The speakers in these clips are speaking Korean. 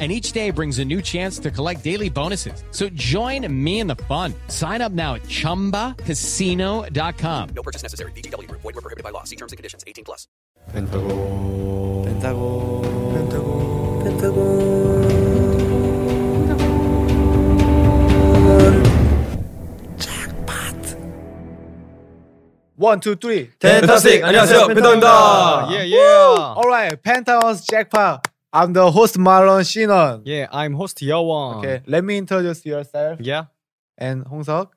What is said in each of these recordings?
and each day brings a new chance to collect daily bonuses. So join me in the fun. Sign up now at ChumbaCasino.com. No purchase necessary. VGW Group. Void were prohibited by law. See terms and conditions. 18 plus. 펜타곤 펜타곤 펜타곤 펜타곤 원, 투, 쓰리. 펜타스틱 안녕하세요 펜타곤입니다 Yeah, yeah. Alright, Penthouse Jackpot. I'm the host Marlon Shinon. Yeah, I'm host Yawon. Okay, let me introduce yourself Yeah. and 홍석.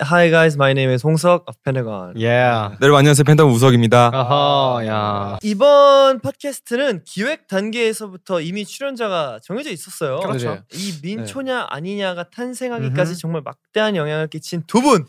Hi guys, my name is 홍석 of Pentagon. Yeah. 네, 여러분 안녕하세요 펜타곤 우석입니다. 아하, 야. 이번 팟캐스트는 기획 단계에서부터 이미 출연자가 정해져 있었어요. 그렇죠. 이 민초냐 아니냐가 탄생하기까지 음흠. 정말 막대한 영향을 끼친 두 분.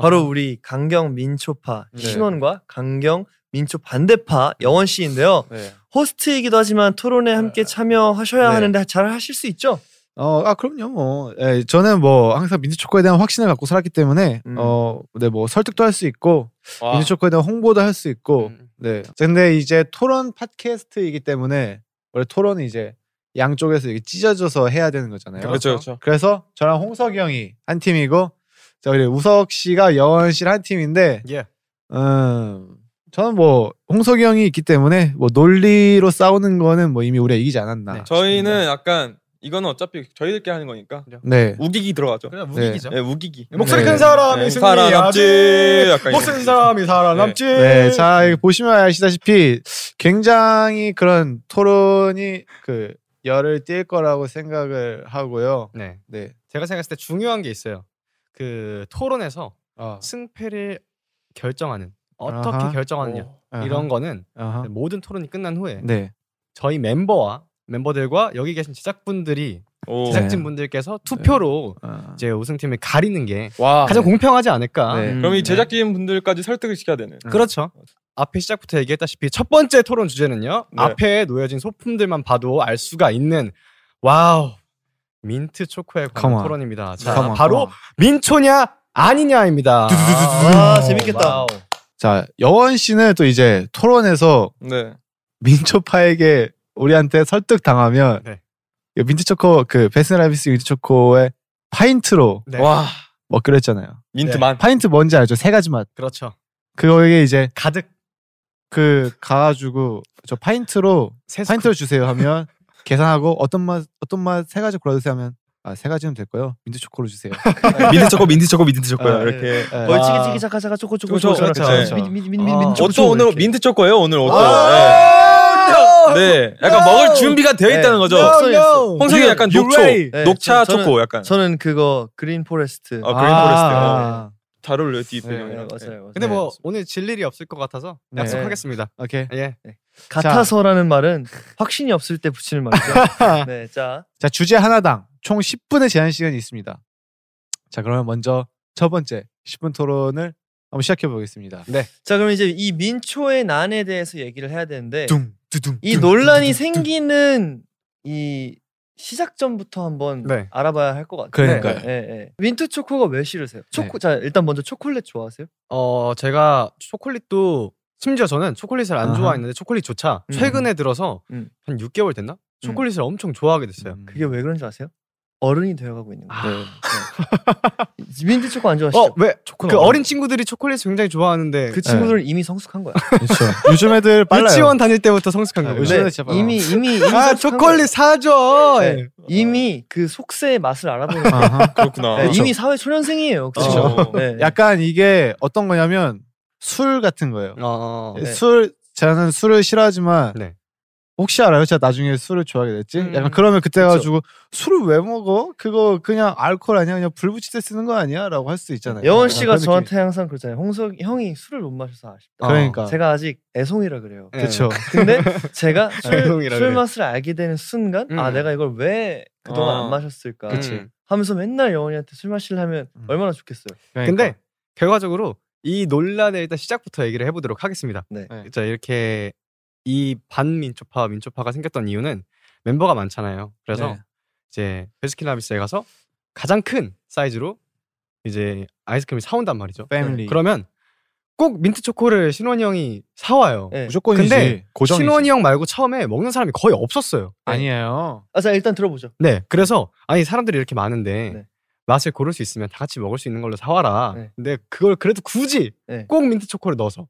바로 우리 강경 민초파 네. 신원과 강경 민초 반대파 여원 씨인데요. 네. 호스트이기도 하지만 토론에 함께 참여하셔야 네. 하는데 잘 하실 수 있죠? 어, 아 그럼요. 뭐, 예, 저는 뭐 항상 민트 초코에 대한 확신을 갖고 살았기 때문에 음. 어, 네, 뭐 설득도 할 수 있고 와. 민트 초코에 대한 홍보도 할 수 있고, 음. 네. 근데 이제 토론 팟캐스트이기 때문에 원래 토론은 이제 양쪽에서 이게 찢어져서 해야 되는 거잖아요. 그렇죠, 그렇죠. 그래서 저랑 홍석이 형이 한 팀이고, 자 그리고 우석 씨가 여원 씨랑 한 팀인데, Yeah. 음, 저는 뭐 홍석이 형이 있기 때문에 뭐 논리로 싸우는 거는 뭐 이미 우리가 이기지 않았나. 네. 저희는 약간 이거는 어차피 저희들끼리 하는 거니까 네. 우기기 들어가죠. 그냥 무기기죠. 네, 우기기. 목소리 네. 큰 사람이 네. 살아남지. 약간 목소리 큰 사람이 살아남지. 네, 자 이거 보시면 아시다시피 굉장히 그런 토론이 그 열을 띌 거라고 생각을 하고요. 네. 네. 제가 생각했을 때 중요한 게 있어요. 그 토론에서 어. 승패를 결정하는 어떻게 아하. 결정하느냐 아하. 이런 거는 아하. 모든 토론이 끝난 후에 네. 저희 멤버와 멤버들과 여기 계신 제작분들이 오. 제작진 분들께서 투표로 어. 이제 우승팀을 가리는 게 와. 가장 공평하지 않을까. 네. 그럼 이 제작진 분들까지 설득을 시켜야 되는. 그렇죠. 앞에 시작부터 얘기했다시피 첫 번째 토론 주제는요. 네. 앞에 놓여진 소품들만 봐도 알 수가 있는 wow 민트 초코에 관한 Come. 토론입니다. 자, Come on, 바로 come. 민초냐 아니냐입니다. 아, 재밌겠다. wow. 자 여원 씨는 또 이제 토론에서 네. 민초파에게 우리한테 설득 당하면 네. 민트 초코 그 베스킨라빈스 민트 초코의 파인트로 네. 와. 먹기로 했잖아요. 민트만. 파인트 뭔지 알죠? 세 가지 맛. 그렇죠. 그거에 이제 가득 그 가가지고 저 파인트로. 파인트를 주세요 하면 계산하고 어떤 맛 어떤 맛 세 가지 골라주세요 하면 아 세 가지는 될 거요 민트 초코로 주세요. 민트 초코, 민트 초코, 민트 초코요. 아, 이렇게. 예. 벌치기 치기 자카 자카 초코 초코 그렇죠, 초코 그렇죠. 그렇죠. 민- 민- 민- 민- 아. 민- 초코, 옷도 초코 오늘 이렇게. 민트 초코예요. 오늘 옷도. 아! 네. 네. 약간 먹을 준비가 되어 네. 있다는 거죠. No, no. 홍석이 약간 녹초, ready? 네, 녹차 저- 초코 약간. 저는 그거 green forest. 아, green forest. 아, 잘 어울려요, 뒷 네, 네, 배경이랑. 맞아요. 맞아요. 근데 뭐 오늘 질 일이 없을 것 같아서 네. 약속하겠습니다. 오케이. 예. 같아서라는 말은 확신이 없을 때 붙이는 말이죠. 네, 자 자 주제 하나당 총 10분의 제한 시간이 있습니다. 자 그러면 먼저 첫 번째 10분 토론을 한번 시작해 보겠습니다. 자 그럼 이제 이 민초의 난에 대해서 얘기를 해야 되는데 둥 두둥. 이 논란이 생기는 이 시작 전부터 한번 네. 알아봐야 할 것 같아요. 그러니까요. 네, 네, 네. 민트 초코가 왜 싫으세요? 초코 자 일단 먼저 초콜릿 좋아하세요? 어 제가 초콜릿도 심지어 저는 초콜릿을 안 아하. 좋아했는데 초콜릿조차 음. 최근에 들어서 음. 한 6개월 됐나? 초콜릿을 엄청 좋아하게 됐어요. 음. 그게 왜 그런지 아세요? 어른이 되어가고 있는 거예요. 네. 네. 민트 초코 안 좋아하시죠? 어 왜? 그 어린 친구들이 초콜릿 굉장히 좋아하는데 그 친구들은 이미 성숙한 거야. 그렇죠. 요즘 애들 빨라요. 유치원 다닐 때부터 성숙한 아, 거예요. 요즘 네, 애들. 이미 이미 이미 아 초콜릿. 사줘. 네. 이미 그 속세의 맛을 알아보는. 아하. 그렇구나. 네, 이미 사회 초년생이에요. 그 그렇죠. 네. 약간 이게 어떤 거냐면 술 같은 거예요. 어, 어. 네. 술 저는 술을 싫어하지만 네. 혹시 알아요? 제가 나중에 술을 좋아하게 됐지? 음, 약간 그러면 그때 그쵸. 가지고 술을 왜 먹어? 그거 그냥 알코올 아니야? 그냥 불 붙일 때 쓰는 거 아니야? 라고 할 수 있잖아요. 여원 약간 씨가 그런 느낌. 저한테 항상 그러잖아요. 홍석 형이 술을 못 마셔서 아쉽다. 그러니까. 제가 아직 애송이라 그래요. 네. 그쵸. 근데 제가 술, 애송이라 술. 맛을 알게 되는 순간 아 음. 내가 이걸 왜 그동안 어. 안 마셨을까 그치. 하면서 맨날 여원이한테 술 마시려면 음. 얼마나 좋겠어요. 그러니까. 근데 결과적으로 이 논란의 일단 시작부터 얘기를 해보도록 하겠습니다. 네. 네. 자 이렇게 이 반민초파와 민초파가 생겼던 이유는 멤버가 많잖아요. 그래서 네. 이제 베스킨라빈스에 가서 가장 큰 사이즈로 이제 아이스크림을 사온단 말이죠. 패밀리. 그러면 꼭 민트 초코를 신원이 형이 사와요. 네. 무조건이지. 근데 고정이지. 신원이 형 말고 처음에 먹는 사람이 거의 없었어요. 아니에요. 아, 자 일단 들어보죠. 네, 그래서 아니 사람들이 이렇게 많은데 네. 맛을 고를 수 있으면 다 같이 먹을 수 있는 걸로 사와라. 네. 근데 그걸 그래도 굳이 네. 꼭 민트 초코를 넣어서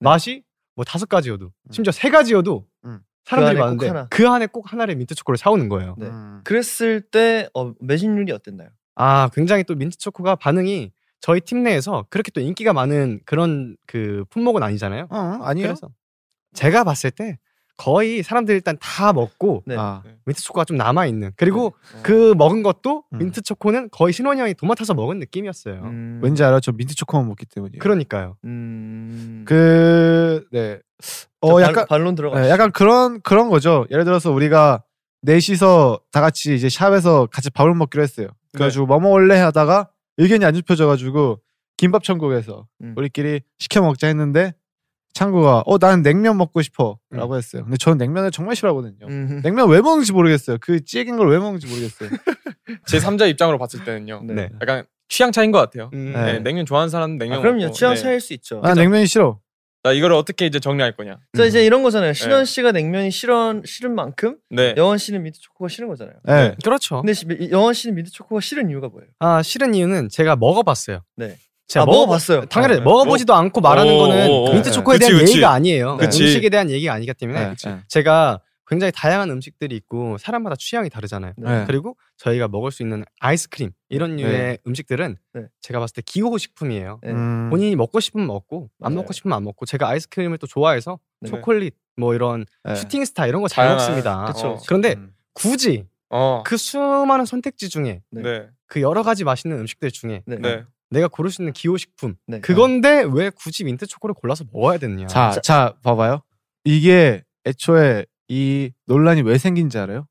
맛이 뭐 다섯 가지여도 심지어 세 가지여도 음. 사람들이 그 안에 많은데 하나. 그 안에 꼭 하나를 민트 초코를 사오는 거예요. 네. 음. 그랬을 때 어, 매진율이 어땠나요? 아 굉장히 또 민트 초코가 반응이 저희 팀 내에서 그렇게 또 인기가 많은 그런 그 품목은 아니잖아요. 어, 아니에요. 그래서 제가 봤을 때 거의 사람들이 일단 다 먹고 네. 아, 민트 초코가 좀 남아 있는 그리고 네. 그 먹은 것도 음. 민트 초코는 거의 신원이 형이 도맡아서 먹은 느낌이었어요. 음, 왠지 알아? 저 민트 초코만 먹기 때문이에요. 그러니까요. 음, 그 네. 자, 어 반- 약간 반론 들어가. 네, 약간 그런 그런 거죠. 예를 들어서 우리가 넷이서 다 같이 이제 샵에서 같이 밥을 먹기로 했어요. 그래가지고 뭐 먹을래 하다가 의견이 안 좁혀져가지고 김밥 천국에서 음. 우리끼리 시켜 먹자 했는데 창구가 어 나는 냉면 먹고 싶어라고 했어요. 근데 저는 냉면을 정말 싫어하거든요. 음, 냉면 왜 먹는지 모르겠어요. 그 찌긴 걸 왜 먹는지 모르겠어요. 제 3자 입장으로 봤을 때는요. 네. 네. 약간 취향 차이인 것 같아요. 음. 네, 네. 냉면 좋아하는 사람은 냉면 아, 그럼요. 먹고, 취향 네. 차일 수 있죠. 난 냉면이 싫어. 자, 이거를 어떻게 이제 정리할 거냐? 자 이제 이런 거잖아요. 신원 네. 씨가 냉면이 싫어 싫은 만큼 네. 여원 씨는 민트 초코가 싫은 거잖아요. 네. 그렇죠. 근데 시- 여원 씨는 민트 초코가 싫은 이유가 뭐예요? 아 싫은 이유는 제가 먹어봤어요. 네. 제가 아, 먹어봤어요. 당연히 네. 먹어보지도 않고 말하는 오, 거는 오, 오. 민트 네. 초코에 그치, 대한 그치. 예의가 아니에요. 그치. 음식에 대한 얘기가 아니기 때문에 네. 네. 제가 굉장히 다양한 음식들이 있고 사람마다 취향이 다르잖아요. 네. 그리고 저희가 먹을 수 있는 아이스크림 이런 류의 네. 음식들은 네. 제가 봤을 때 기호 식품이에요. 네. 음. 본인이 먹고 싶으면 먹고 안. 먹고 싶으면 안 먹고 제가 아이스크림을 또 좋아해서 네. 초콜릿 뭐 이런 네. Shooting Star 이런 거잘 다양한- 먹습니다. 그쵸. 그런데 음. 굳이 어. 그 수많은 선택지 중에 네. 네. 그 여러 가지 맛있는 음식들 중에 네. 네. 내가 고를 수 있는 기호 식품 네. 그건데 왜 굳이 민트 초코를 골라서 먹어야 되느냐? 자, 자, 봐봐요. 이게 애초에 이 논란이 왜 생긴지 알아요?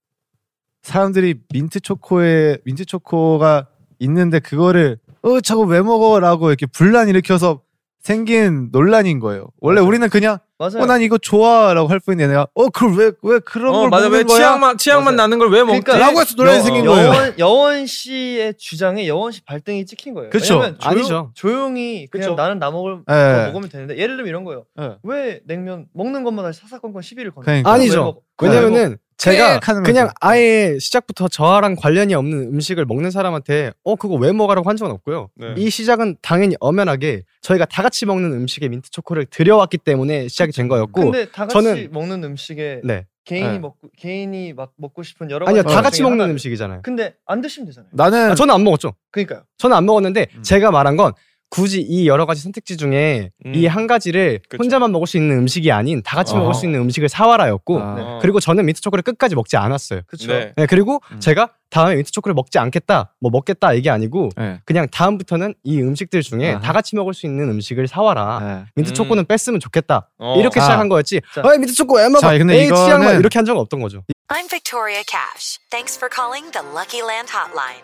사람들이 민트 초코에 민트 초코가 있는데 그거를 어 저거 왜 먹어라고 이렇게 분란 일으켜서 생긴 논란인 거예요. 원래. 우리는 그냥 맞아요. 어 난 이거 좋아라고 할 뿐인데 내가 어 그걸 왜 왜 그런 어, 걸 맞아. 왜 먹는 거야? 취향만 취향만 맞아요. 나는 걸 왜 먹지? 그러니까 라고 해서 논란이 여- 생긴 거예요. 여원, 여원 씨의 주장에 여원 씨 발등이 찍힌 거예요. 그쵸. 왜냐면 조용, 아니죠. 조용히 그냥 그쵸. 나는 나 먹을 예. 거 먹으면 되는데 예를 들면 이런 거예요. 예. 왜 냉면 먹는 것마다 사사건건 시비를 거는? 그러니까. 아니죠. 왜냐면은 제가 꽥 하는 그냥. 아예 시작부터 저랑 관련이 없는 음식을 먹는 사람한테 어 그거 왜 먹으라고 한 적은 없고요. 네. 이 시작은 당연히 엄연하게 저희가 다 같이 먹는 음식에 민트 초코를 들여왔기 때문에 시작이 된 거였고 근데 다 같이 저는- 먹는 음식에 네 개인이 네. 먹고 개인이 막 먹고 싶은 여러 아니요 가지 다 같이 중에 먹는 하나를- 음식이잖아요. 근데 안 드시면 되잖아요. 나는 아, 저는 안 먹었죠. 그러니까요. 저는 안 먹었는데 음. 제가 말한 건 굳이 이 여러 가지 선택지 중에 음. 이한 가지를 그쵸. 혼자만 먹을 수 있는 음식이 아닌 다 같이 어허. 먹을 수 있는 음식을 사와라였고 아. 네. 어. 그리고 저는 민트 초코를 끝까지 먹지 않았어요. 그렇죠. 네. 네, 그리고 음. 제가 다음에 민트 초코를 먹지 않겠다, 뭐 먹겠다 이게 아니고 예. 그냥 다음부터는 이 음식들 중에 아하. 다 같이 먹을 수 있는 음식을 사와라. 예. 민트 음. 초코는 뺐으면 좋겠다. 어. 이렇게 자. 시작한 거였지. 자. 어, 민트 초코 왜 먹어? 자, 근데 에이, 취향 막 이거는- 이렇게 한 적은 없던 거죠. I'm Victoria Cash. Thanks for calling the Lucky Land Hotline.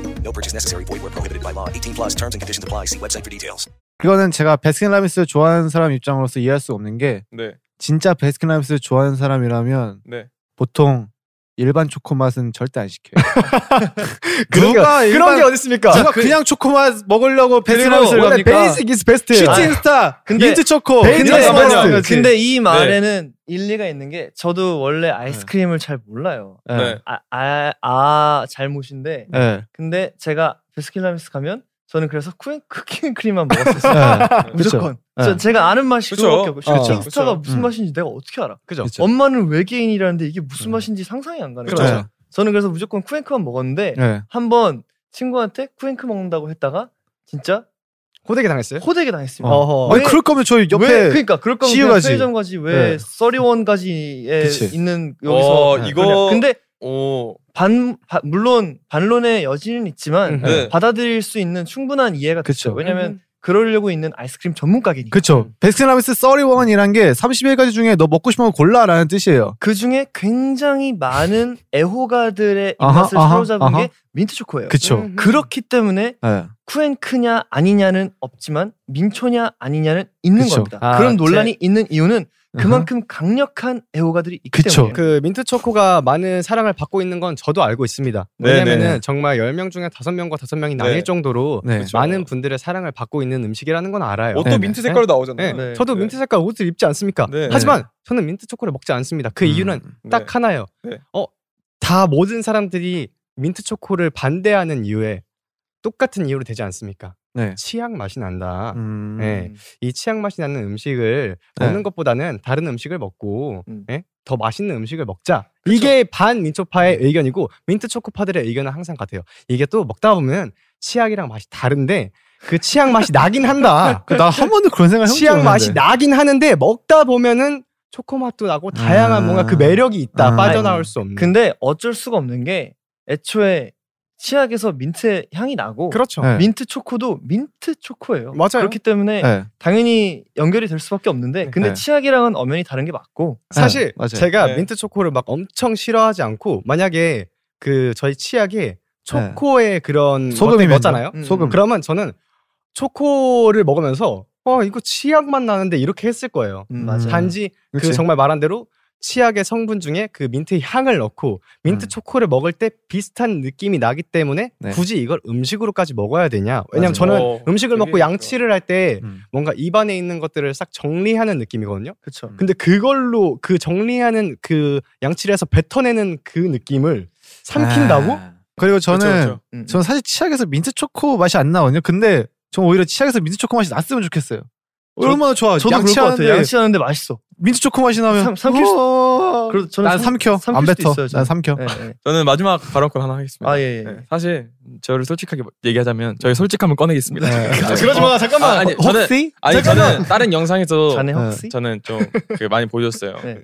No purchase necessary. Void where prohibited by law. 18 plus terms and conditions apply. See website for details. 그거는 제가 베스킨라빈스 좋아하는 사람 입장으로서 이해할 수 없는 게 네. 진짜 베스킨라빈스 좋아하는 사람이라면 네. 보통 일반 초코 맛은 절대 안 시켜요. 그런 게, 누가 그런 일반- 게 어디 있습니까? 누가 그 냥 초코 맛 먹으려고 베스킨라빈스를 갑니까? Basic is best예요. Shooting Star, 근데- 민트 초코, basic best. 근데 이 말에는 일리가 있는 게 저도 원래 아이스크림을 잘 몰라요. 예. 네. 아, 아, 아 잘못인데 예. 근데 제가 베스킨라빈스 가면 저는 그래서 쿠앤 cookie and cream만 먹었어요. 예. 무조건. 저, 제가 아는 맛이. 그거밖에 없고 그쵸. 슈팅스타가 그쵸. 무슨 음. 맛인지 내가 어떻게 알아? 그죠? 그쵸. 엄마는 외계인이라는데 이게 무슨 음. 맛인지 상상이 안 가는 그렇죠. 거예요. 예. 저는 그래서 무조건 쿠앤크만 먹었는데 예. 한번 친구한테 쿠앤크 먹는다고 했다가 진짜 호되게 당했어요? 호되게 당했습니다. 어허. 아니 왜- 그럴 거면 저희 옆에 왜 그러니까 그럴 거면 CU 그냥 가지. 편의점 가지 왜 네. 써리원까지에 그치. 있는 여기서 어, 네. 이거 근데 오. 반 바- 물론 반론의 여지는 있지만 음. 네. 받아들일 수 있는 충분한 이해가 그쵸. 됐죠. 왜냐면 그러려고 있는 아이스크림 전문 가게니까. 그쵸. 베스킨라빈스 31이란 게 31가지 중에 너 먹고 싶은 거 골라라는 뜻이에요. 그 중에 굉장히 많은 애호가들의 입맛을 아하, 사로잡은 아하. 게 민트 초코예요. 그쵸. 음. 그렇기 때문에 예. 쿠앤크냐 아니냐는 없지만 민초냐 아니냐는 있는 그쵸. 겁니다. 아, 그런 논란이 있는 이유는 그만큼 강력한 애호가들이 있기 그쵸. 때문에. 그 민트 초코가 많은 사랑을 받고 있는 건 저도 알고 있습니다. 네, 왜냐면은 네, 네. 정말 10명 중에 5명과 5명이 나뉠 네. 정도로 네. 많은 분들의 사랑을 받고 있는 음식이라는 건 알아요. 옷도 네, 민트 네. 색깔로 네. 나오잖아요. 네. 저도 네. 민트 색깔 옷을 입지 않습니까? 네. 하지만 저는 민트 초코를 먹지 않습니다. 그 음. 이유는 딱 네. 하나예요. 네. 어, 다 모든 사람들이 민트 초코를 반대하는 이유에 똑같은 이유로 되지 않습니까? 네. 치약 맛이 난다. 음. 네. 이 치약 맛이 나는 음식을 네. 먹는 것보다는 다른 음식을 먹고 음. 예? 더 맛있는 음식을 먹자. 이게 반 민초파의 의견이고 민트 초코파들의 의견은 항상 같아요. 이게 또 먹다 보면 치약이랑 맛이 다른데 그 치약 맛이 나긴 한다. 나 한 번도 그런 생각 해본 적 치약 맛이. 나긴 하는데 먹다 보면은 초코 맛도 나고 다양한 아. 뭔가 그 매력이 있다. 아. 빠져나올 수 없는. 근데 어쩔 수가 없는 게 애초에 치약에서 민트 향이 나고 그렇죠. 네. 민트 초코도 민트 초코예요. 맞아요. 그렇기 때문에 네. 당연히 연결이 될 수밖에 없는데 근데 네. 치약이랑은 엄연히 다른 게 맞고 사실 네, 맞아요. 제가 네. 민트 초코를 막 엄청 싫어하지 않고 만약에 그 저희 치약에 초코의 그런 네. 소금이 것들이 넣었잖아요. 음, 소금. 그러면 저는 초코를 먹으면서 어 이거 치약 맛 나는데 이렇게 했을 거예요. 음, 맞아요. 단지 그 그치. 정말 말한 대로 치약의 성분 중에 그 민트 향을 넣고 민트 음. 초코를 먹을 때 비슷한 느낌이 나기 때문에 네. 굳이 이걸 음식으로까지 먹어야 되냐? 왜냐면. 저는 어, 음식을 먹고 양치를 할때 음. 뭔가 입안에 있는 것들을 싹 정리하는 느낌이거든요. 그렇죠. 근데 그걸로 그 정리하는 그 양치를 해서 뱉어내는 그 느낌을 삼킨다고? 아. 그리고 저는 그쵸, 그쵸. 음. 저는 사실 치약에서 민트 초코 맛이 안 나거든요. 근데 전 오히려 치약에서 민트 초코 맛이 났으면 좋겠어요. 얼마나 좋아. 저도 그럴 것 같아요. 양치하는데 양치하는데 맛있어. 민트 초코 맛이 나면 삼- 삼킬 수- 어. 그래서 저는 난 삼- 삼켜. 삼킬 안 수도 뱉어. 있어요, 저는. 난 삼켜. 네, 네. 저는 마지막 발언권 하나 하겠습니다. 아 예. 예. 네, 사실 저를 솔직하게 얘기하자면 저희 솔직함을 꺼내겠습니다. 네. 네. 그러지 마. 잠깐만. 아, 아니 저는 혹시? 아니 저는 다른 영상에서 자네 네. 혹시? 저는 좀 그 많이 보여줬어요. 네.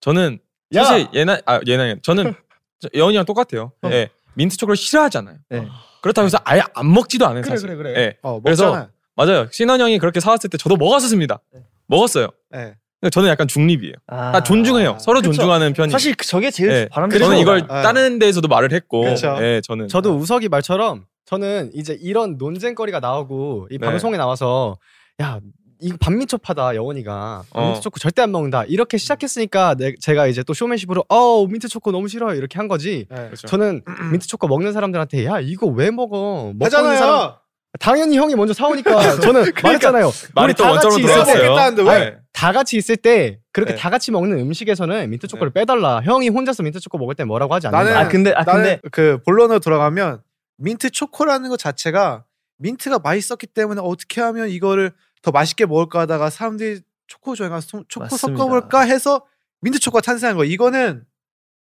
저는 야! 사실 예나 아 예나 저는 저- 여원이랑 똑같아요. 어. 예, 민트 초코를 싫어하잖아요. 네. 그렇다고 해서 아예 안 먹지도 않아요. 그래, 사실. 그래, 그래. 예, 어, 그래서 먹잖아. 맞아요. 신원 형이 그렇게 사왔을 때 저도 먹었었습니다. 먹었어요. 네. 근데 저는 약간 중립이에요. 아. 다 존중해요. 서로 그쵸. 존중하는 편이. 사실 그- 저게 제일 예, 바람직한 저는 이걸 거야. 다른 데에서도 말을 했고, 그쵸. 예, 저는 저도 우석이 말처럼 저는 이제 이런 논쟁거리가 나오고 이 네. 방송에 나와서 야 이거 반민초파다 영원이가 어. 민트 초코 절대 안 먹는다 이렇게 시작했으니까 내- 제가 이제 또 쇼맨십으로 어 민트 초코 너무 싫어요 이렇게 한 거지 네. 그렇죠. 저는 민트 초코 먹는 사람들한테 야 이거 왜 먹어 먹고 있는 사람. 당연히 형이 먼저 사오니까 저는 말했잖아요 말이 또다 원점으로 같이 있을 때 돌아왔어요. 먹겠다는데 왜? 네. 다 같이 있을 때 그렇게 네. 다 같이 먹는 음식에서는 민트 초코를 빼달라 형이 혼자서 민트 초코 먹을 때 뭐라고 하지 않는다 나는 아 근데 아 나는 근데 그 본론으로 돌아가면 민트 초코라는 것 자체가 민트가 맛있었기 때문에 어떻게 하면 이거를 더 맛있게 먹을까 하다가 사람들이 초코 소- 초코 맞습니다. 섞어볼까 해서 민트 초코가 탄생한 거. 이거는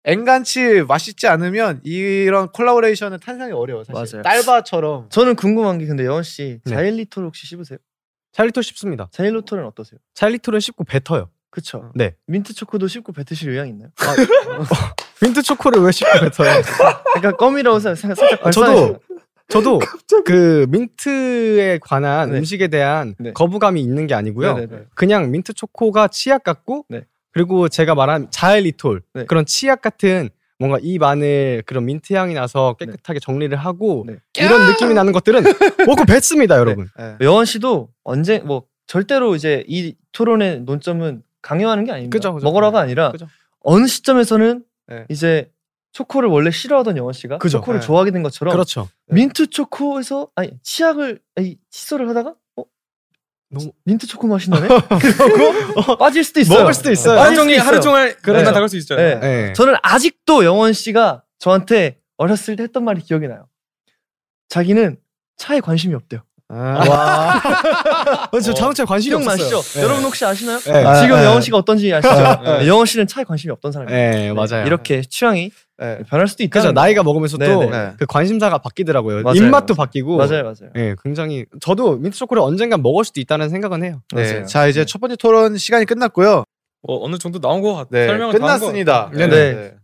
앵간치 맛있지 않으면 이런 콜라보레이션은 탄생이 어려워 사실. 맞아요. 딸바처럼 저는 궁금한 게 근데 여원 씨 네. 자일리톨 혹시 씹으세요? 자일리톨 씹습니다 자일리톨은 어떠세요? 자일리톨은 씹고 뱉어요 그쵸. 네. 민트 초코도 씹고 뱉으실 의향 있나요? 민트 초코를 왜 씹고 뱉어요 약간 껌이라고 생각- 살짝 아, 저도? 저도 그 민트에 관한 네. 음식에 대한 네. 거부감이 있는 게 아니고요. 네네네. 그냥 민트 초코가 치약 같고 네. 그리고 제가 말한 자엘리톨 네. 그런 치약 같은 뭔가 입 안에 그런 민트 향이 나서 깨끗하게 정리를 하고 네. 이런 느낌이 나는 것들은 먹고 뱉습니다, 여러분. 예. 여원 씨도 언제 뭐 절대로 이제 이 토론의 논점은 강요하는 게 아닙니다. 그죠, 그죠. 먹으라가 아니라 그죠. 어느 시점에서는 네. 이제 초코를 원래 싫어하던 여원 씨가 그죠. 초코를 네. 좋아하게 된 것처럼 그렇죠. 민트 초코에서 아니 치약을 아니 칫솔을 하다가 어 민트 초코 맛이 나네. 그러고 빠질 수도 있어요. 먹을 수도 있어요. 하루 종일 하루 있어요. 종일. 그러다 나갈 수 있죠. 네. 네. 저는 아직도 영원 씨가 저한테 어렸을 때 했던 말이 기억이 나요. 자기는 차에 관심이 없대요. 와. 어, 저 자동차에 관심이 기억나시죠? 없었어요. 여러분 혹시 아시나요? 네. 아, 지금 네. 영원 씨가 어떤지 아시죠? 네. 네, 영원 씨는 차에 관심이 없던 사람이에요. 네, 맞아요. 이렇게 취향이 네. 변할 수도 있다. 그죠 나이가 먹으면서 네, 또 네. 그 관심사가 바뀌더라고요. 맞아요, 입맛도 맞아요. 바뀌고. 맞아요, 맞아요. 예, 굉장히 저도 민트 초코를 언젠간 먹을 수도 있다는 생각은 해요. 네. 맞아요. 자 이제 첫 번째 토론 시간이 끝났고요. 어, 어느 정도 나온 것 같아. 네. 설명은 다한 끝났습니다. 것 같아요. 네.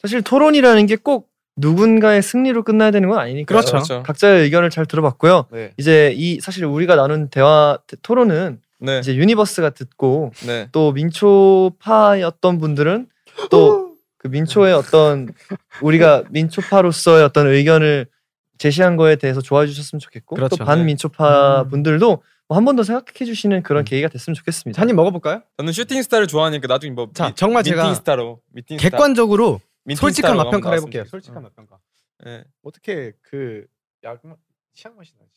사실 토론이라는 게꼭 누군가의 승리로 끝나야 되는 건 아니니까. 그렇죠. 그렇죠. 각자의 의견을 잘 들어봤고요. 네. 이제 이 사실 우리가 나눈 대화 토론은 네. 이제 유니버스가 듣고 네. 또 민초파였던 분들은 또 그 민초의 어떤 우리가 민초파로서의 어떤 의견을 제시한 거에 대해서 좋아해 주셨으면 좋겠고 그렇죠. 또 반민초파 분들도 뭐 한 번 더 생각해 주시는 그런 계기가 됐으면 좋겠습니다. 한입 먹어볼까요? 저는 슈팅 스타를 좋아하니까 나중에 뭐 자, 미- 정말 미팅 제가 스타로 미팅 스타. 객관적으로 솔직한 맛평가를 해볼게요. 솔직한 좋겠어요. 맛평가. 네. 어떻게 그 약, 치약 맛이 나지?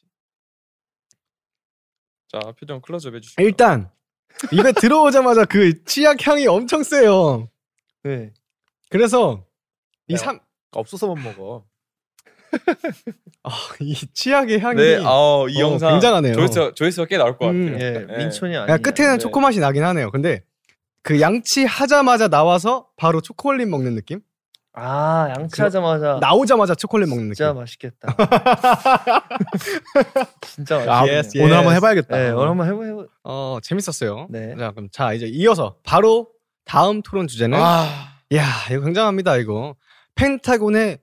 자 표정 클로즈업 해주시고. 일단 입에 들어오자마자 그 치약 향이 엄청 세요. 네. 그래서 이 야. 삼, 없어서 못 먹어. 아, 이 치약의 향이 네, 아, 이 어, 영상 굉장하네요. 조회수 조회수가 꽤 나올 것 음, 같아요. 예, 네. 민촌이 아니. 그냥 끝에는 네. 초코 맛이 나긴 하네요. 근데 그 양치 하자마자 나와서 바로 초콜릿 먹는 느낌? 아 양치하자마자 나오자마자 초콜릿 먹는 느낌. 진짜 맛있겠다. 진짜 아, 맛있네. yes, 오늘 yes. 한번 해봐야겠다. 네, 오늘 한번 해보 해보. 어 재밌었어요. 네. 자 그럼 자 이제 이어서 바로 다음 토론 주제는 아, 야 이거 굉장합니다 이거 펜타곤의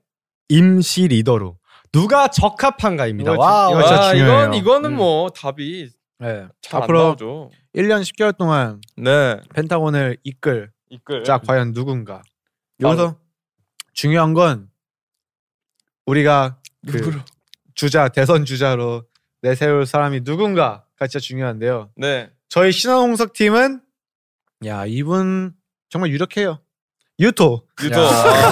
임시 리더로 누가 적합한가입니다. 이거 와, 이거 와, 진짜 아, 중요해요. 이건 이거는 음. 뭐 답이 네. 잘안 앞으로 나오죠. 1년 10개월 동안 네, 펜타곤을 이끌 이끌. 자 과연 누군가? 여기서 중요한 건 우리가 그 누구로? 주자 대선 주자로 내세울 사람이 누군가가 진짜 중요한데요. 네, 저희 신원홍석 팀은 야 이분 정말 유력해요. 유토. 유도. 아,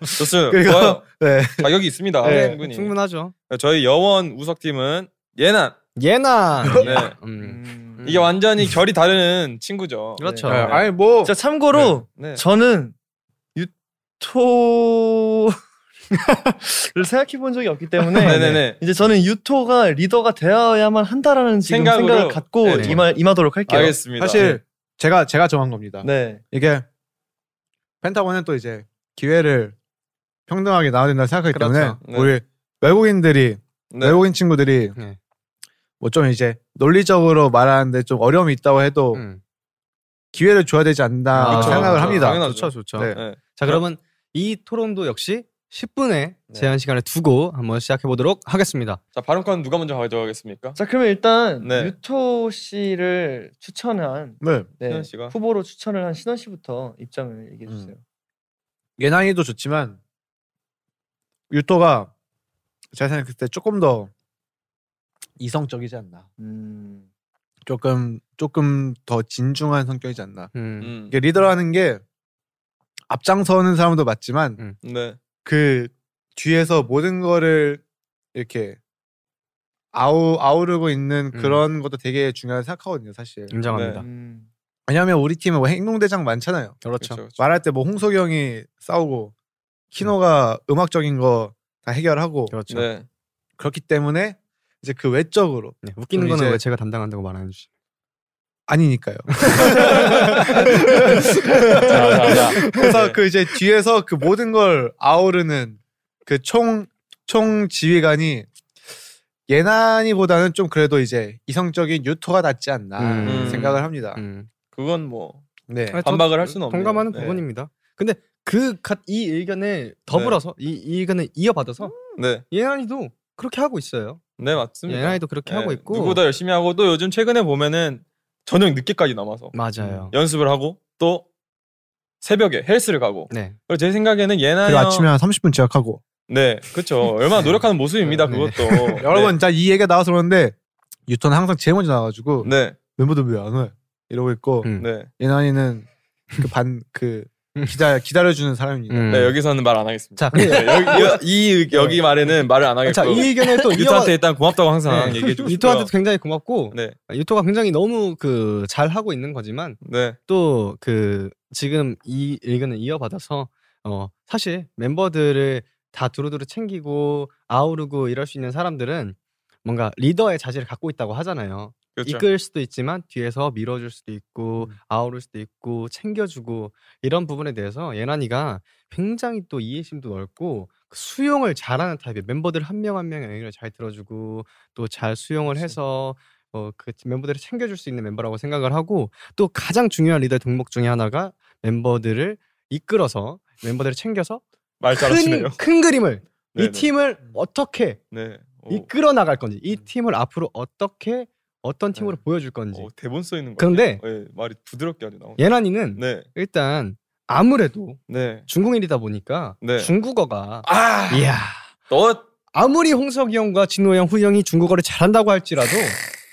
좋습니다. 그리고 좋아요. 네. 자격이 있습니다. 네, 충분히. 충분하죠. 저희 여원 우석 팀은 예난. 예나. 네. 음. 이게 완전히 결이 다른 친구죠. 그렇죠. 네. 아니 뭐 자 참고로 네. 저는 유토를 생각해 본 적이 없기 때문에 네네네. 이제 저는 유토가 리더가 되어야만 한다라는 지금 생각으로. 생각을 갖고 네. 임하, 임하도록 할게요. 알겠습니다. 사실 제가 제가 정한 겁니다. 네. 이게 펜타곤은 또 이제 기회를 평등하게 나눠야 된다 생각하기 그렇죠. 때문에 네. 우리 외국인들이 네. 외국인 친구들이 네. 뭐좀 이제 논리적으로 말하는데 좀 어려움이 있다고 해도 음. 기회를 줘야 되지 않나 그렇죠. 생각을 그렇죠. 합니다. 당연하죠. 좋죠, 좋죠. 네. 네. 자 그러면 이 토론도 역시 10분의 제한 시간을 두고 한번 시작해 보도록 하겠습니다. 자 발언권 누가 먼저 가져가겠습니까? 자 그러면 일단 네. 유토 씨를 추천한 네. 네, 신원 씨가. 후보로 추천을 한 신원 씨부터 입장을 얘기해 주세요. 예나이도 좋지만 유토가 제가 생각했을 때 조금 더 이성적이지 않나. 음. 조금 조금 더 진중한 성격이지 않나. 음. 음. 이게 리더라는 게 앞장서는 사람도 맞지만 네. 그 뒤에서 모든 거를 이렇게 아우 아우르고 있는 음. 그런 것도 되게 중요하다 생각하거든요, 사실. 인정합니다. 음. 왜냐하면 우리 팀에 뭐 행동대장 많잖아요. 그렇죠. 그렇죠. 말할 때 뭐 홍석이 형이 싸우고 키노가 음 악적인 거 다 해결하고 그렇죠. 네. 그렇기 때문에 이제 그 외적으로 네, 웃기는 거는 왜 제가 담당한다고 말하는 지 아니니까요. 자, 자, 자. 그래서 네. 그 이제 뒤에서 그 모든 걸 아우르는 그총총 지휘관이 예난이보다는 좀 그래도 이제 이성적인 유토가 낫지 않나 음. 생각을 합니다. 음. 그건 뭐 네. 반박을 저할 수는 없네요. 동감하는 네. 부분입니다. 근데 그이 의견에 더불어서 이, 이 의견을 이어받아서 네. 예나이도 그렇게 하고 있어요. 네 맞습니다. 예나이도 그렇게 네, 하고 있고 누구보다 열심히 하고 또 요즘 최근에 보면은 저녁 늦게까지 남아서. 맞아요. 연습을 하고 또 새벽에 헬스를 가고. 네. 그리고 제 생각에는 예나 그리고 형 아침에 한 30분 지각하고. 네 그렇죠 얼마나 노력하는 모습입니다 네. 그것도. 여러분 자이 얘기가 나와서 그러는데 유토는 항상 제일 먼저 나와가지고 네, 멤버들 왜 안 와? 이러고 있고 음. 네, 예난이는 그 반그 기다 기다려주는 사람입니다. 음. 네, 여기서는 말 안 하겠습니다. 자, 네, 여기 여- 이 의- 여기 말에는 말을 안 하겠고. 자, 이 의견을 또 유토한테 일단 고맙다고 항상 네. 얘기해 주고 유토한테도. 굉장히 고맙고 네. 유토가 굉장히 너무 그 잘 하고 있는 거지만 네. 또 그 지금 이 의견을 이어받아서 어 사실 멤버들을 다 두루두루 챙기고 아우르고 이럴 수 있는 사람들은 뭔가 리더의 자질을 갖고 있다고 하잖아요. 그렇죠. 이끌 수도 있지만 뒤에서 밀어줄 수도 있고 음. 아우를 수도 있고 챙겨주고 이런 부분에 대해서 예난이가 굉장히 또 이해심도 넓고 그 수용을 잘하는 타입이에요. 멤버들 한 명 한 명의 의견을 잘 들어주고 또 잘 수용을 해서 어, 그 멤버들을 챙겨줄 수 있는 멤버라고 생각을 하고 또 가장 중요한 리더 덕목 중에 하나가 멤버들을 이끌어서 멤버들을 챙겨서. 큰, 큰 그림을 이 네네. 팀을 어떻게 네. 오, 이끌어 나갈 건지 이 팀을 앞으로 어떻게 어떤 팀으로 네. 보여줄 건지 오, 대본 써 있는 거. 그런데 네, 말이 부드럽게 아주 나오네. 예난이는 네. 일단 아무래도 네. 중국인이다 보니까 네. 중국어가 아, 이야 너 아무리 홍석이 형과 진호 형, 후이 형이 중국어를 잘한다고 할지라도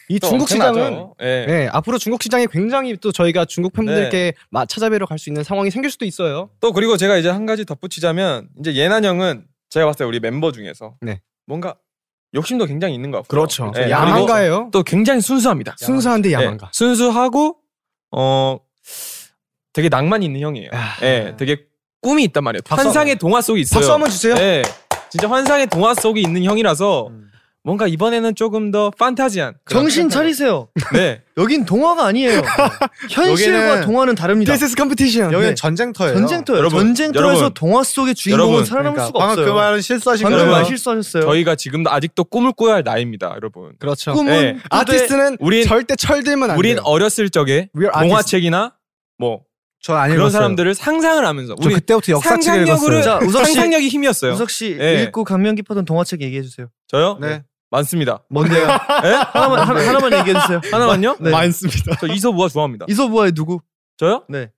이또 중국 시장은? 예. 네, 앞으로 중국 시장이 굉장히 또 저희가 중국 팬분들께 마- 찾아뵈러 갈 수 있는 상황이 생길 수도 있어요. 또 그리고 제가 이제 한 가지 덧붙이자면 이제 예난 형은 제가 봤을 때 우리 멤버 중에서 네. 뭔가 욕심도 굉장히 있는 것 같고 그렇죠. 예, 야망가예요. 또 굉장히 순수합니다. 순수한데 예, 야망가. 순수하고 어 되게 낭만 있는 형이에요. 아. 예, 되게 꿈이 있단 말이에요. 환상의 동화 속에 있어요. 박수 한번 주세요. 예, 진짜 환상의 동화 속에 있는 형이라서 뭔가 이번에는 조금 더 판타지한 정신 차리세요. 네, 여긴 동화가 아니에요. 현실과 동화는 다릅니다. This is competition. 여기는 네. 전쟁터예요. 전쟁터예요. 여러분, 전쟁터에서 여러분, 동화 속의 주인공은 여러분, 살아남을 그러니까 수가 없어요. 그 말은 실수하신 방금 거예요. 말 실수하셨어요. 저희가 지금도 아직도 꿈을 꿔야 할 나이입니다, 여러분. 그렇죠. 꿈은 예. 꾸되- 아티스트는 우린- 절대 철들면 안 우린 돼요. 어렸을 적에. 동화책이나 뭐 전안 그런. 사람들을 상상을 하면서 저 우리 그때부터 역사책을 상상력으로 읽었어요. 자, 우석 씨. 상상력이 힘이었어요. 우석 씨 예. 읽고 감명 깊었던 동화책 얘기해 주세요. 저요? 네. 많습니다. 뭔데요? 예? 하나만 하, 하나 만 얘기해 주세요. 하나만요? 네. 많습니다. 저 이소부화 좋아합니다. 이소부와의 누구? 저요? 네.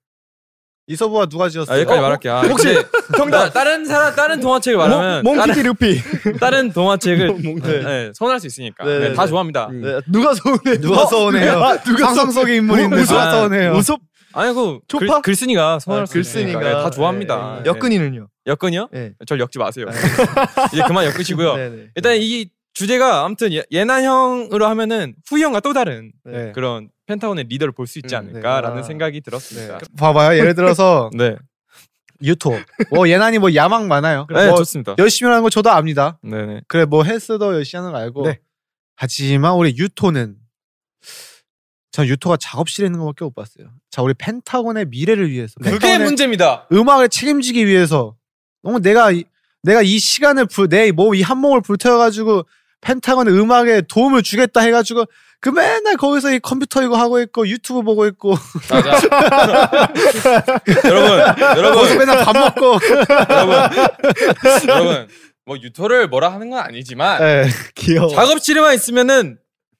이서부가 누가 지었어요? 아, 여기까지 말할게요. 아, 혹시 정답 다른 사람 다른 동화책을 말하면 몽키디 루피. 다른, 동화책을 네, 선할 수 있으니까 네, 네, 네, 다 네. 좋아합니다. 네. 누가 서운해? 누가 서운해요? 아, 누가 상상 속의 인물인데 누가 아, 서운해요? 우섭 아니 그 글, 초파? 글 쓴이가 선할 아, 수 있으니까 글쓴이가. 네, 다 좋아합니다. 네. 여근이는요? 여건이요? 네. 절 엮지 마세요. 이제 그만 엮으시고요. 네, 네. 일단 이 주제가 아무튼 예- 예난 형으로 하면은 후이 형과 또 다른 네. 그런 펜타곤의 리더를 볼 수 있지 음, 않을까라는 네. 아. 생각이 들었습니다. 봐봐요. 예를 들어서 네, 유토. 뭐 예난이 뭐 야망 많아요. 네, 뭐 좋습니다. 열심히 하는 거 저도 압니다. 네, 네. 그래 뭐 헬스도 열심히 하는 거 알고. 네. 하지만 우리 유토는 전 유토가 작업실에 있는 것밖에 못 봤어요. 자 우리 펜타곤의 미래를 위해서. 그게 문제입니다. 음악을 책임지기 위해서 너무 내가 이, 내가 이 시간을 내몸이 한 몸을 불태워가지고 펜타곤의 음악에 도움을 주겠다 해가지고 그 맨날 거기서 이 컴퓨터 이거 하고 있고 유튜브 보고 있고 맞아. 여러분, 거기서 여러분, 맨날 밥 먹고 여러분, 여러분, 뭐 유토를 뭐라 하는 건 아니지만 예. 귀여워. 작업실에만 있으면은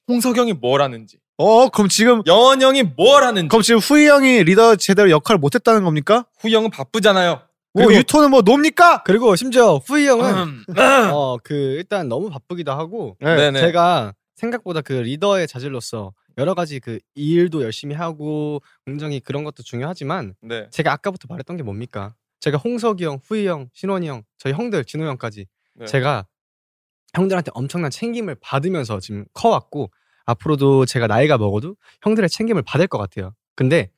홍석영이 뭘 하는지, 어 그럼 지금 영원 형이 뭘 하는지, 그럼 지금 후이 형이 리더 제대로 역할을 못했다는 겁니까? 후이 형은 바쁘잖아요. 뭐 그리고- 유토는 뭐 놉니까? 그리고 심지어 후이 형은 음. 어그 일단 너무 바쁘기도 하고 네 네. 제가 생각보다 그 리더의 자질로서 여러 가지 그 일도 열심히 하고 굉장히 그런 것도 중요하지만 네. 제가 아까부터 말했던 게 뭡니까? 제가 홍석이 형, 후이 형, 신원이 형, 저희 형들, 진호 형까지 네. 제가 형들한테 엄청난 챙김을 받으면서 지금 커왔고 앞으로도 제가 나이가 먹어도 형들의 챙김을 받을 것 같아요. 근데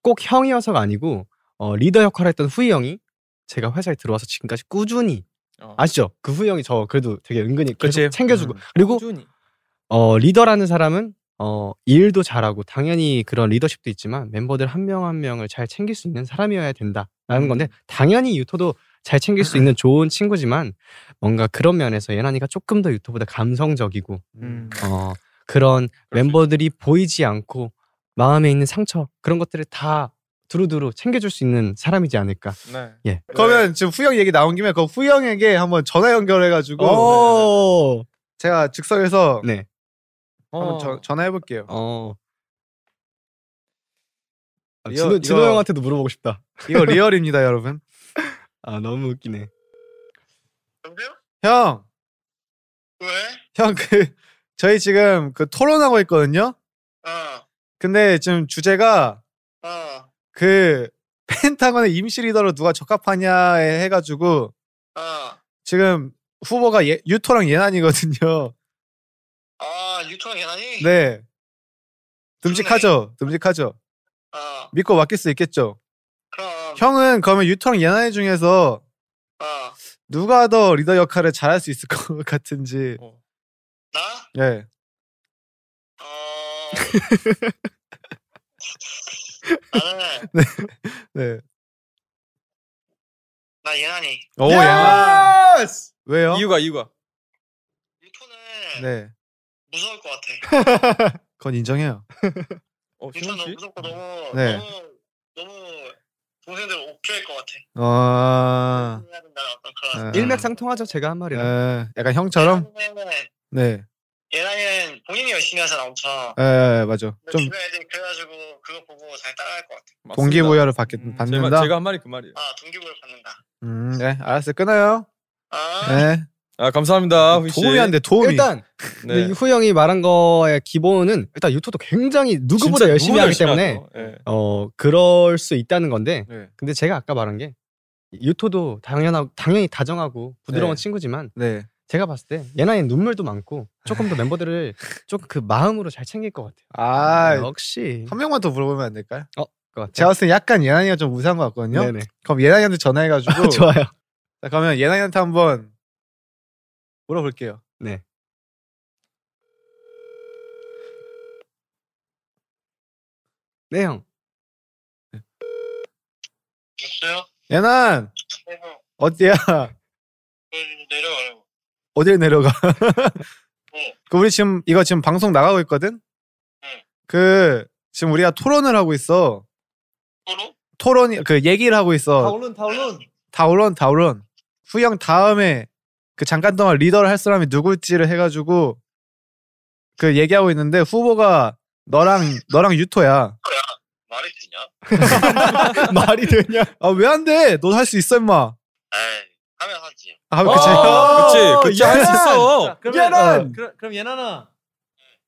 꼭 형이어서가 아니고 어, 리더 역할을 했던 후이 형이 제가 회사에 들어와서 지금까지 꾸준히 어. 아시죠? 그 후이 형이 저 그래도 되게 은근히 계속 그치. 챙겨주고 음. 그리고 꾸준히. 어, 리더라는 사람은 어, 일도 잘하고 당연히 그런 리더십도 있지만 멤버들 한 명한 명을 잘 챙길 수 있는 사람이어야 된다라는 건데 당연히 유토도 잘 챙길 수 있는 좋은 친구지만 뭔가 그런 면에서 예난이가 조금 더 유토보다 감성적이고 음. 어, 그런 멤버들이 보이지 않고 마음에 있는 상처 그런 것들을 다 두루두루 챙겨줄 수 있는 사람이지 않을까. 네. 예. 그러면 지금 형 얘기 나온 김에 그 후이 형에게 한번 전화 연결해가지고 오. 제가 즉석에서 네. 한번 어. 저- 전화해 볼게요. 어. 아, 이거- 진호, 진호 이거- 형한테도 물어보고 싶다. 이거 리얼입니다, 여러분. 아 너무 웃기네. 형, 왜? 형 그 저희 지금 그 토론하고 있거든요. 어, 근데 지금 주제가 어. 그 펜타곤의 임시 리더로 누가 적합하냐에 해가지고 어. 지금 후보가 예, 유토랑 예난이거든요. 아, 유통은 예나니? 네. 듬직하죠. 듬직하죠. 어. 믿고 맡길 수 있겠죠. 그럼. 형은 그러면 유토랑 예난이 중에서 어. 누가 더 리더 역할을 잘할 수 있을 것 같은지. 나? 네. 어. 나는 네. 네. 나 예나니. 오 예난. 왜요? 이유가 이유가. 유토는 네. 무서울 것 같아. 그건 인정해요. 어, 유토는? 무섭고 너무 네. 너무 너무 동생들 옥죄일 것 같아. 그런. 네. 일맥상통하죠. 제가 한 말이랑. 에, 약간 형처럼. 네. 예나니는 본인이 열심히 하잖아 엄청. 에 맞아. 근데 좀 주변 애들이 그래가지고 그거 보고 잘 따라할 것 같아. 맞습니다. 동기부여를 받겠, 제가, 받는다. 제가 한 말이 그 말이에요. 아 동기부여 받는다. 음, 네, 알았어요. 끊어요. 아. 네. 아 감사합니다. 후이 씨. 도움이 안 돼, 도움이. 일단 네. 근데 후 형이 말한 거의 기본은 일단 유토도 굉장히 누구보다 진짜 열심히 누구보다 하기 때문에 하죠. 예. 어 그럴 수 있다는 건데 네. 근데 제가 아까 말한 게 유토도 당연하고 당연히 다정하고 부드러운 네. 친구지만 네. 제가 봤을 때 예나의 눈물도 많고 조금 더 멤버들을 조금 그 마음으로 잘 챙길 것 같아요. 아, 역시 한 명만 더 물어보면 안 될까요? 것 같아요. 제가 봤을 때 약간 예난이가 좀 우세한 것 같거든요. 네네. 그럼 예난이한테 전화해가지고. 좋아요. 자, 그러면 예난이한테 한번 물어볼게요. 네. 네 형. 없어요? 예난, 네, 형. 어디야? 내려가라고. 어딜 내려가? 네. 그 우리 지금 이거 지금 방송 나가고 있거든. 네. 그 지금 우리가 토론을 하고 있어. 서로? 토론이 그 얘기를 하고 있어. 다울론 다울론. 다울론 다울론. 후영 다음에 그 잠깐 동안 리더를 할 사람이 누굴지를 해가지고 그 얘기하고 있는데 후보가 너랑 너랑 유토야. 말이 되냐? 말이 되냐? 아 왜 안 돼? 너 할 수 있어 임마. 아 그치. 어, 그치, 그치 할수 있어. 자, 그러면 예난! 어, 그럼, 그럼 예난아.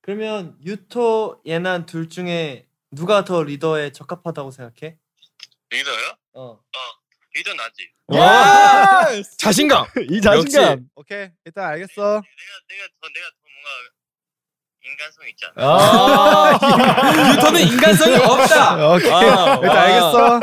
그러면 유토 예난 둘 중에 누가 더 리더에 적합하다고 생각해? 리더요? 어. 리더 나지. 와! 자신감. 이 자신감. 오케이 일단 알겠어. 내가 내가 더 내가 더 뭔가 인간성 있잖아. 아, 유토는 인간성이 없다. 오케이 아, 일단 와. 알겠어.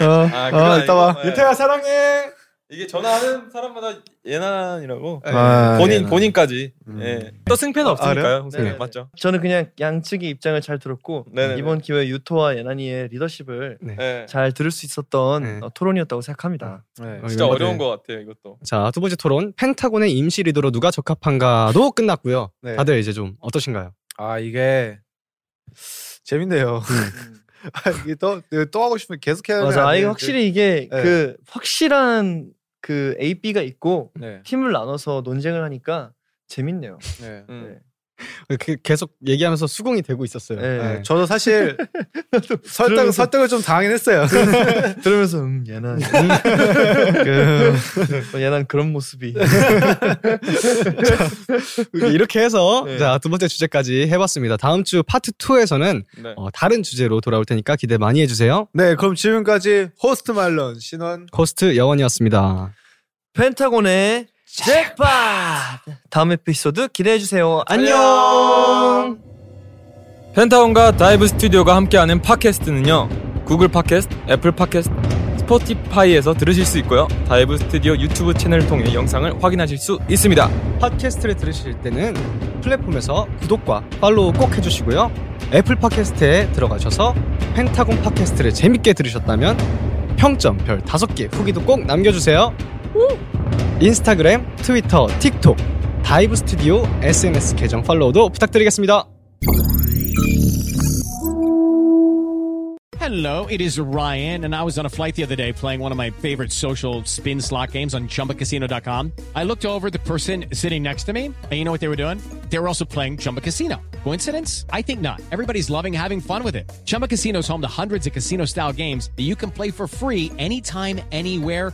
어, 아, 그건 어 이따 봐. 아니고. 예. 유토야 사랑해. 이게 전화하는 사람마다 예난이라고. 아, 본인 예난. 본인까지. 음. 예. 또 승패는 아, 없으니까요. 홍승이 네네네. 맞죠? 저는 그냥 양측의 입장을 잘 들었고 네네네. 이번 기회에 유토와 예난이의 리더십을 예. 잘 들을 수 있었던 네. 어, 토론이었다고 생각합니다. 네. 진짜 멤버들. 어려운 것 같아요, 이것도. 자, 두 번째 토론 펜타곤의 임시 리더로 누가 적합한가도 끝났고요. 네. 다들 이제 좀 어떠신가요? 아 이게 재밌네요. 아, 이게 또, 또 하고 싶으면 계속 해야 맞아. 아, 이게 확실히 이게 네. 그 확실한 그 A, B가 있고 네. 팀을 나눠서 논쟁을 하니까 재밌네요. 네. 음. 그 계속 얘기하면서 수긍이 되고 있었어요. 네. 네. 저도 사실 설득 설득을 좀 당하긴 했어요. 들으면서 음 얘는 그, 어, 얘는 그런 모습이 이렇게 해서 네. 자, 두 번째 주제까지 해봤습니다. 다음 주 파트 2에서는 네. 어, 다른 주제로 돌아올 테니까 기대 많이 해주세요. 네, 그럼 지금까지 호스트 말론 신원 호스트 여원이었습니다. 펜타곤의 잭팟 다음 에피소드 기대해 주세요. 안녕. 펜타곤과 다이브 스튜디오가 함께하는 팟캐스트는요. 구글 팟캐스트, 애플 팟캐스트, 스포티파이에서 들으실 수 있고요. 다이브 스튜디오 유튜브 채널을 통해 영상을 확인하실 수 있습니다. 팟캐스트를 들으실 때는 플랫폼에서 구독과 팔로우 꼭 해주시고요. 애플 팟캐스트에 들어가셔서 펜타곤 팟캐스트를 재밌게 들으셨다면 평점 별 5개 후기도 꼭 남겨주세요. 인스타그램, 트위터, 틱톡, 다이브 스튜디오 SNS 계정 팔로우도 부탁드리겠습니다. Hello, it is Ryan, and I was on a flight the other day playing one of my favorite social spin slot games on chumbacasino.com. I looked over at the person sitting next to me, and you know what they were doing? They were also playing Chumba Casino. Coincidence? I think not. Everybody's loving having fun with it. Chumba Casino is home to hundreds of casino style games that you can play for free anytime, anywhere,